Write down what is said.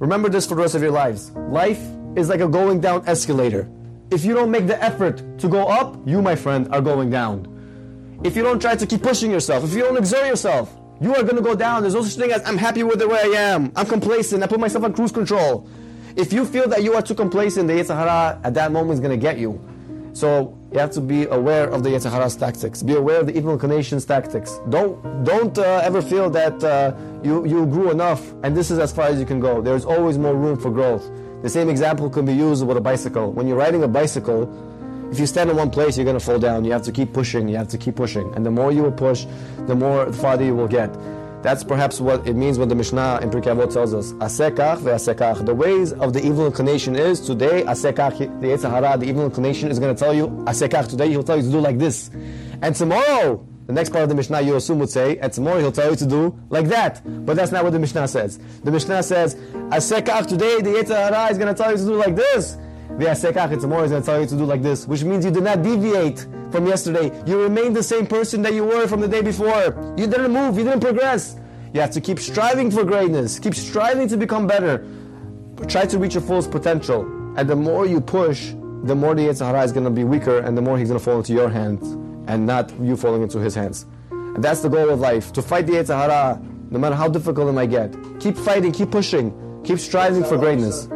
Remember this for the rest of your lives. Life is like a going down escalator. If you don't make the effort to go up, you, my friend, are going down. If you don't try to keep pushing yourself, if you don't exert yourself, you are going to go down. There's no such thing as I'm happy with the way I am. I'm complacent. I put myself on cruise control. If you feel that you are too complacent, the Yetzer Hara at that moment is going to get you. So you have to be aware of the Yetzer Hara's tactics. Be aware of the evil inclination's tactics. Don't don't uh, ever feel that uh, you you grew enough and this is as far as you can go. There's always more room for growth. The same example can be used with a bicycle. When you're riding a bicycle, if you stand in one place, you're going to fall down. You have to keep pushing. You have to keep pushing. And the more you will push, the more farther you will get. That's perhaps what it means when the Mishnah in Pirkei Avot tells us, Asekach ve'asekach. The ways of the evil inclination is today, Asekach, the Yetzer Hara, the evil inclination is going to tell you, Asekach, today he'll tell you to do like this. And tomorrow, the next part of the Mishnah you assume would say, and tomorrow he'll tell you to do like that. But that's not what the Mishnah says. The Mishnah says, Asekach, today the Yetzer Hara is going to tell you to do like this. Tomorrow is going tell you to do like this. Which means you did not deviate from yesterday. You remain the same person that you were from the day before. You didn't move, you didn't progress. You have to keep striving for greatness, keep striving to become better. Try to reach your fullest potential. And the more you push, the more the Yetzer Hara is going to be weaker and the more he's going to fall into your hands and not you falling into his hands. And that's the goal of life, to fight the Yetzer Hara, no matter how difficult it might get. Keep fighting, keep pushing, keep striving for greatness.